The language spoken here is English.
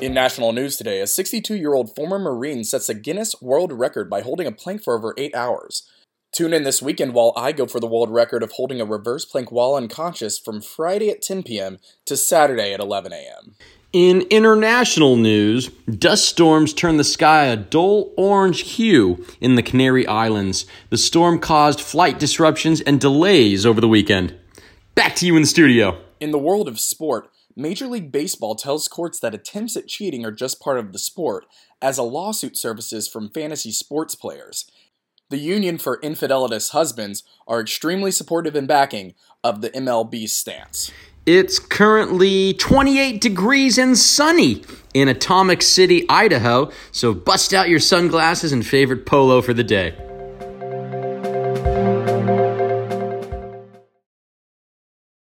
In national news today, a 62 year old former Marine sets a Guinness World Record by holding a plank for over eight hours. Tune in this weekend while I go for the world record of holding a reverse plank while unconscious from Friday at 10 p.m. to Saturday at 11 a.m. In international news, dust storms turned the sky a dull orange hue in the Canary Islands. The storm caused flight disruptions and delays over the weekend. Back to you in the studio. In the world of sport, Major League Baseball tells courts that attempts at cheating are just part of the sport, as a lawsuit surfaces from fantasy sports players. The Union for Infidelitous Husbands are extremely supportive and backing of the MLB stance. It's currently 28 degrees and sunny in Atomic City, Idaho, so bust out your sunglasses and favorite polo for the day.